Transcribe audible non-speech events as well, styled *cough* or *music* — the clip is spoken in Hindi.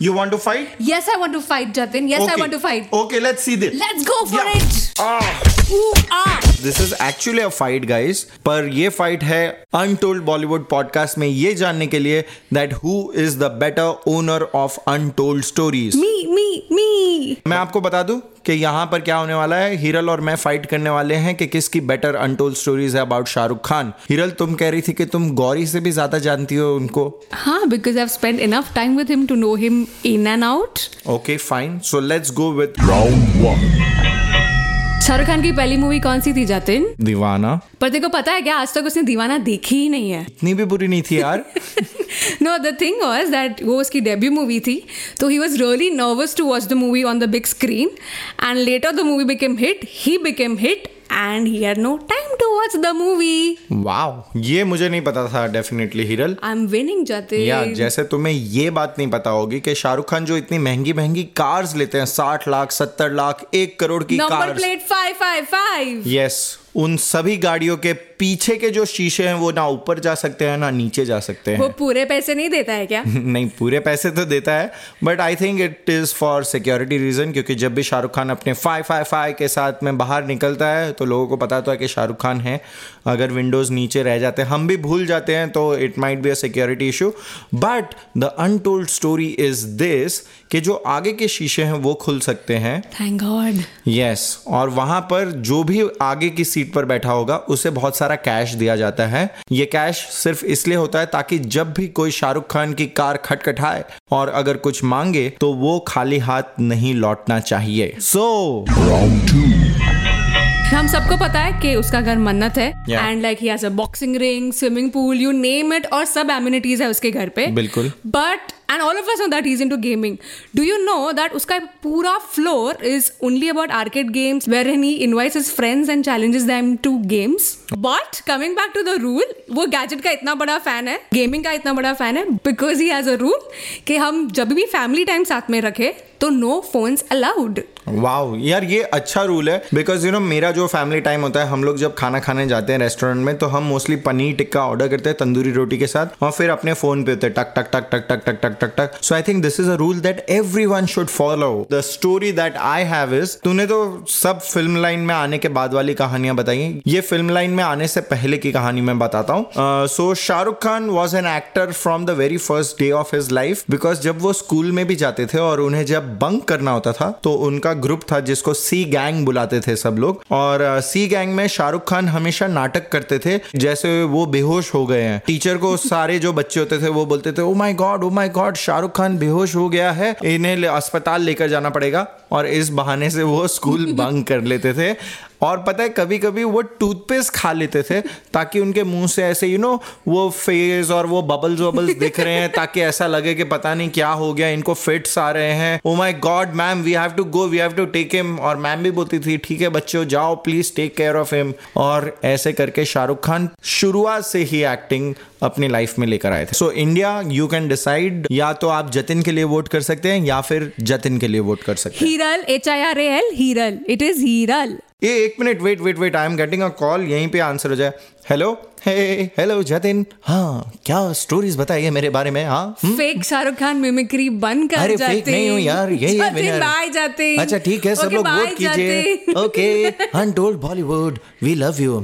You want to fight? Yes, I want to fight, Jatin. Yes, okay. I want to fight. Okay, let's see this. Let's go for Yeah. it. Ah. Ooh, ah. This is actually a fight guys पर ये फाइट है अनटोल्ड बॉलीवुड पॉडकास्ट में ये जानने के लिए that who is the better owner of untold stories Me, me, me. मैं आपको बता दूँ कि यहाँ पर क्या होने वाला है? हिरल और मैं फाइट करने वाले हैं कि किसकी बेटर अनटोल्ड स्टोरीज है अबाउट शाहरुख खान। हिरल तुम कह रही थी कि तुम गौरी से भी ज़्यादा जानती हो उनको। Huh, because I've spent enough time with him to know him in and out. Okay fine so let's go with Round one. Shahrukh Khan की पहली मूवी कौन सी थी जातिन? दीवाना। पर देखो पता है क्या? आज तक उसने दीवाना देखी ही नहीं है। इतनी भी बुरी नहीं थी यार। *laughs* No the thing was that वो उसकी डेब्यू मूवी थी तो he was really nervous to watch the movie on the big screen and later the movie became hit he became hit and he had no time to watch the movie wow ये मुझे नहीं पता था definitely Hiral. I am winning जाते या जैसे तुम्हें ये बात नहीं पता होगी कि शाहरुख खान जो इतनी महँगी महँगी कार्स लेते हैं साठ लाख सत्तर लाख एक करोड़ की number cars plate five five five yes उन सभी गाड़ियों के पीछे के जो शीशे हैं वो ना ऊपर जा सकते हैं ना नीचे जा सकते हैं। वो पूरे पैसे नहीं देता है क्या? *laughs* नहीं पूरे पैसे तो देता है but I think it is for security reason क्योंकि जब भी शाहरुख खान अपने फाइव फाइव फाइव के साथ में बाहर निकलता है तो लोगों को पता तो है कि शाहरुख खान है। अगर विंडोज़ नीचे रह जाते हैं हम भी भूल जाते हैं तो it might be a security issue but the untold story is this कि जो आगे के शीशे हैं वो खुल सकते हैं। थैंक गॉड यस और वहाँ पर जो भी आगे की सीट पर बैठा होगा उसे बहुत सारा कैश दिया जाता है। ये कैश सिर्फ़ इसलिए होता है ताकि जब भी कोई शाहरुख खान की कार खटखटाए और अगर कुछ मांगे तो वो खाली हाथ नहीं लौटना चाहिए। सो two. हम सबको पता है कि उसका घर मन्नत है। And like he has a boxing ring swimming pool you name it और सब एम्यूनिटीज है उसके घर पे। बिल्कुल। But and all of us know that is into gaming do you know that उसका पूरा floor is only about arcade games where and he invites his friends and challenges them to games but coming back to the rule वो गैजेट का इतना बड़ा फ़ैन है गेमिंग का इतना बड़ा फ़ैन है because he has a rule कि हम जब भी फैमिली टाइम साथ में रखे तो नो फोन्स अलाउड वाओ यार ये अच्छा रूल है बिकॉज़ यू नो मेरा जो फैमिली टाइम होता है, हम लोग जब खाना खाने जाते हैं रेस्टोरेंट में तो हम मोस्टली पनीर टिक्का ऑर्डर करते हैं तंदूरी रोटी के साथ, और फिर अपने फ़ोन पे होते हैं टक टक टक टक टक टक टक टक टक। So I think this is a rule that everyone should follow the story that I have is तूने तो सब फ़िल्म लाइन में आने के बाद वाली कहानियाँ बताई ये फ़िल्म लाइन में आने से पहले की कहानी मैं बताता हूँ। So Shahrukh Khan was an actor from the very first day of his life because जब वो स्कूल में भी जाते थे और उन्हें जब बंक करना होता था तो उनका ग्रुप था जिसको सी गैंग बुलाते थे सब लोग। और सी गैंग में शाहरुख खान हमेशा नाटक करते थे जैसे वो बेहोश हो गए हैं। टीचर को *laughs* सारे जो बच्चे होते थे वो बोलते थे ओ my God oh my God Shahrukh Khan बेहोश हो गया है इन्हें अस्पताल लेकर जाना पड़ेगा। और इस बहाने से वो स्कूल बंक *laughs* कर लेते थे। और पता है कभी कभी वो टूथपेस्ट खा लेते थे ताकि उनके मुँह से ऐसे यू you नो know, वो फेस और वो बबल्स वबल्स दिख रहे हैं ताकि ऐसा लगे कि पता नहीं क्या हो गया इनको फिट्स आ रहे हैं। ओ my God ma'am we have to go we have to take him और मैम भी बोलती थी ठीक है बच्चों जाओ please take care of him और ऐसे करके शाहरुख खान शुरुआत से ही एक्टिंग अपनी लाइफ में लेकर आए थे। So India you can decide या तो आप जतिन के लिए वोट कर सकते हैं या फिर जतिन के लिए वोट कर सकते हैं। Hiral H I R L Hiral. It is Hiral. ये एक minute wait wait wait I am getting a call यहीं पे आंसर हो जाए। Hello hey hello Jatin. हाँ क्या स्टोरीज बताइए मेरे बारे में? हाँ हम्म? फेक शाहरुख खान मिमिक्री बंद कर अरे जाते फेक नहीं हूँ यार यही है जाते बाय जाते अच्छा ठीक है सब लोग वोट कीजिए। Okay untold Bollywood we love you